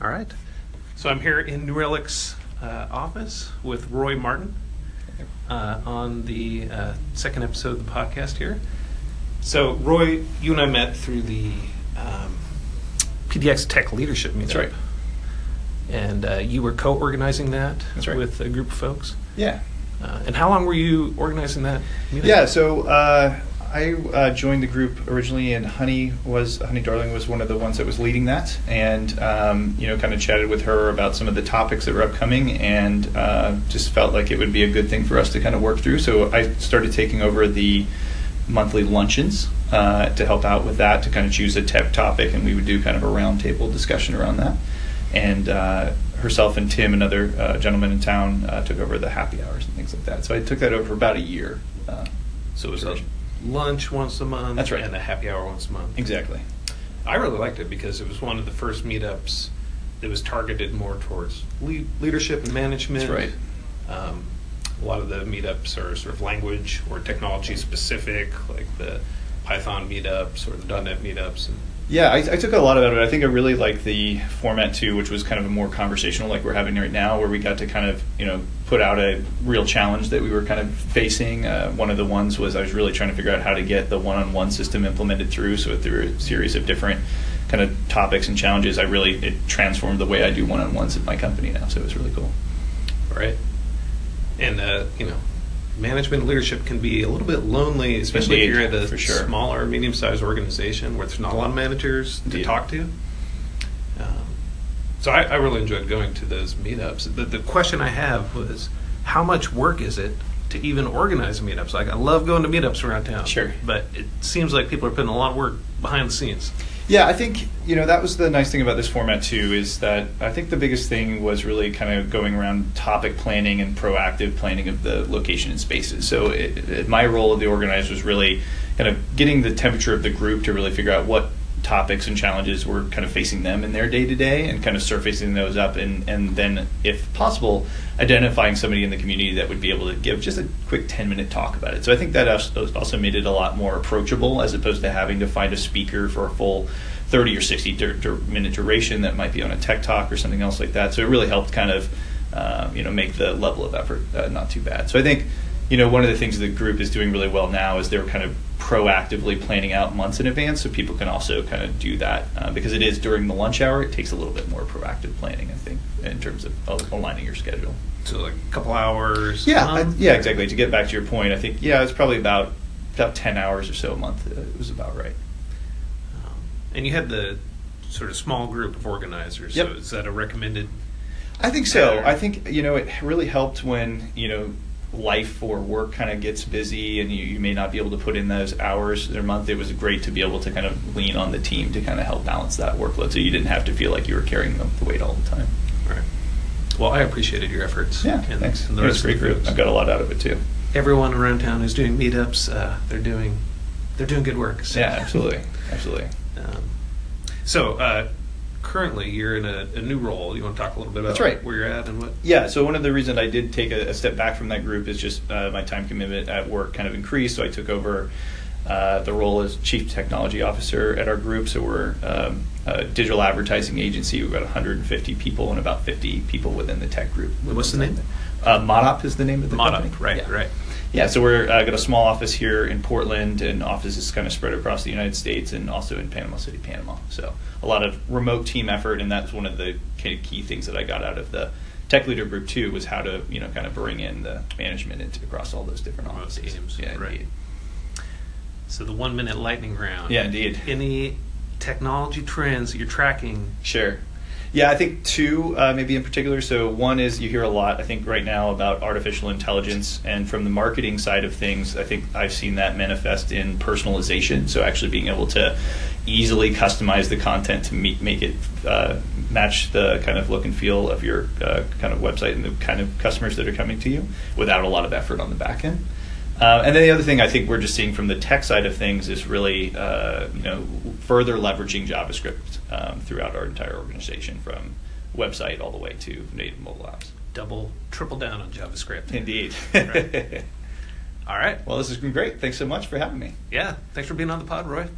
All right. So I'm here in New Relic's uh, office with Roy Martin uh, on the uh, second episode of the podcast here. So, Roy, you and I met through the um, PDX Tech Leadership Meetup. That's right. And uh, you were co organizing that right. with a group of folks. Yeah. Uh, and how long were you organizing that meetup? Yeah. So uh, I uh, joined the group originally, and Honey was Honey Darling was one of the ones that was leading that, and um, you know, kind of chatted with her about some of the topics that were upcoming, and uh, just felt like it would be a good thing for us to kind of work through. So I started taking over the monthly luncheons uh, to help out with that, to kind of choose a tech topic, and we would do kind of a roundtable discussion around that. And uh, herself and Tim, another uh, gentleman in town, uh, took over the happy hours and things like that. So I took that over for about a year. Uh, So it was a duration. Lunch once a month That's right. and a happy hour once a month. Exactly. I really liked it because it was one of the first meetups that was targeted more towards le- leadership and management. That's right. Um, a lot of the meetups are sort of language or technology specific, like the Python meetups or the .NET meetups. And Yeah, I, I took a lot out of it. I think I really liked the format too, which was kind of a more conversational, like we're having right now, where we got to kind of you know put out a real challenge that we were kind of facing. Uh, one of the ones was I was really trying to figure out how to get the one-on-one system implemented through. So through a series of different kind of topics and challenges, I really it transformed the way I do one-on-ones at my company now. So it was really cool. right, and uh, you know, management and leadership can be a little bit lonely, especially if you're at a sure. smaller, medium-sized organization where there's not a lot of managers to Indeed. talk to. Um, so I, I really enjoyed going to those meetups. The, the question I have was, how much work is it to even organize meetups? Like I love going to meetups around town, Sure. but it seems like people are putting a lot of work behind the scenes. Yeah, I think you know that was the nice thing about this format too is that I think the biggest thing was really kind of going around topic planning and proactive planning of the location and spaces. So it, it, my role of the organizer was really kind of getting the temperature of the group to really figure out what topics and challenges were kind of facing them in their day to day and kind of surfacing those up and, and then if possible identifying somebody in the community that would be able to give just a quick 10 minute talk about it. So i think that als- also made it a lot more approachable as opposed to having to find a speaker for a full 30 or 60 dur- dur- minute duration that might be on a tech talk or something else like that. So it really helped kind of uh, you know make the level of effort uh, not too bad. So i think you know, one of the things the group is doing really well now is they're kind of proactively planning out months in advance, so people can also kind of do that uh, because it is during the lunch hour. It takes a little bit more proactive planning, I think, in terms of aligning your schedule. So like a couple hours. a Yeah, I, yeah, exactly. To get back to your point, I think yeah, it's probably about about ten hours or so a month. Uh, it was about right. Um, and you had the sort of small group of organizers. Yep. So is that a recommended? I think so. Better. I think you know it really helped when you know life or work kind of gets busy and you, you may not be able to put in those hours or month. It was great to be able to kind of lean on the team to kind of help balance that workload, so you didn't have to feel like you were carrying the, the weight all the time. Right. Well, I appreciated your efforts. Yeah, and, thanks. and the It was rest a great group. I've got a lot out of it too. Everyone around town who's doing meetups, uh, they're doing they're doing good work. So. Yeah, absolutely, absolutely. Um, so uh, currently, you're in a, a new role. You want to talk a little bit about That's right. where you're at and what? Yeah, so one of the reasons I did take a, a step back from that group is just uh, my time commitment at work kind of increased. So I took over uh, the role as chief technology officer at our group. So we're um, a digital advertising agency. We've got 150 people and about 50 people within the tech group. What's the name? Uh, Modop is the name of the Modop, company. right, Yeah. right. Yeah, so we're uh, got a small office here in Portland, and offices kind of spread across the United States, and also in Panama City, Panama. So a lot of remote team effort, and that's one of the key key things that I got out of the tech leader group too, was how to you know kind of bring in the management into across all those different Remote offices. teams, yeah, right. indeed. So the one minute lightning round. Yeah, indeed. Any technology trends that you're tracking? Sure. Yeah, I think two uh, maybe in particular. So one is you hear a lot, I think, right now about artificial intelligence, and from the marketing side of things, I think I've seen that manifest in personalization. So actually being able to easily customize the content to meet, make it uh, match the kind of look and feel of your uh, kind of website and the kind of customers that are coming to you without a lot of effort on the back end. Uh, and then the other thing I think we're just seeing from the tech side of things is really, uh, you know, further leveraging JavaScript um, throughout our entire organization, from website all the way to native mobile apps. Double, triple down on JavaScript. Indeed. Right. All right. well, this has been great. Thanks so much for having me. Yeah. Thanks for being on the pod, Roy.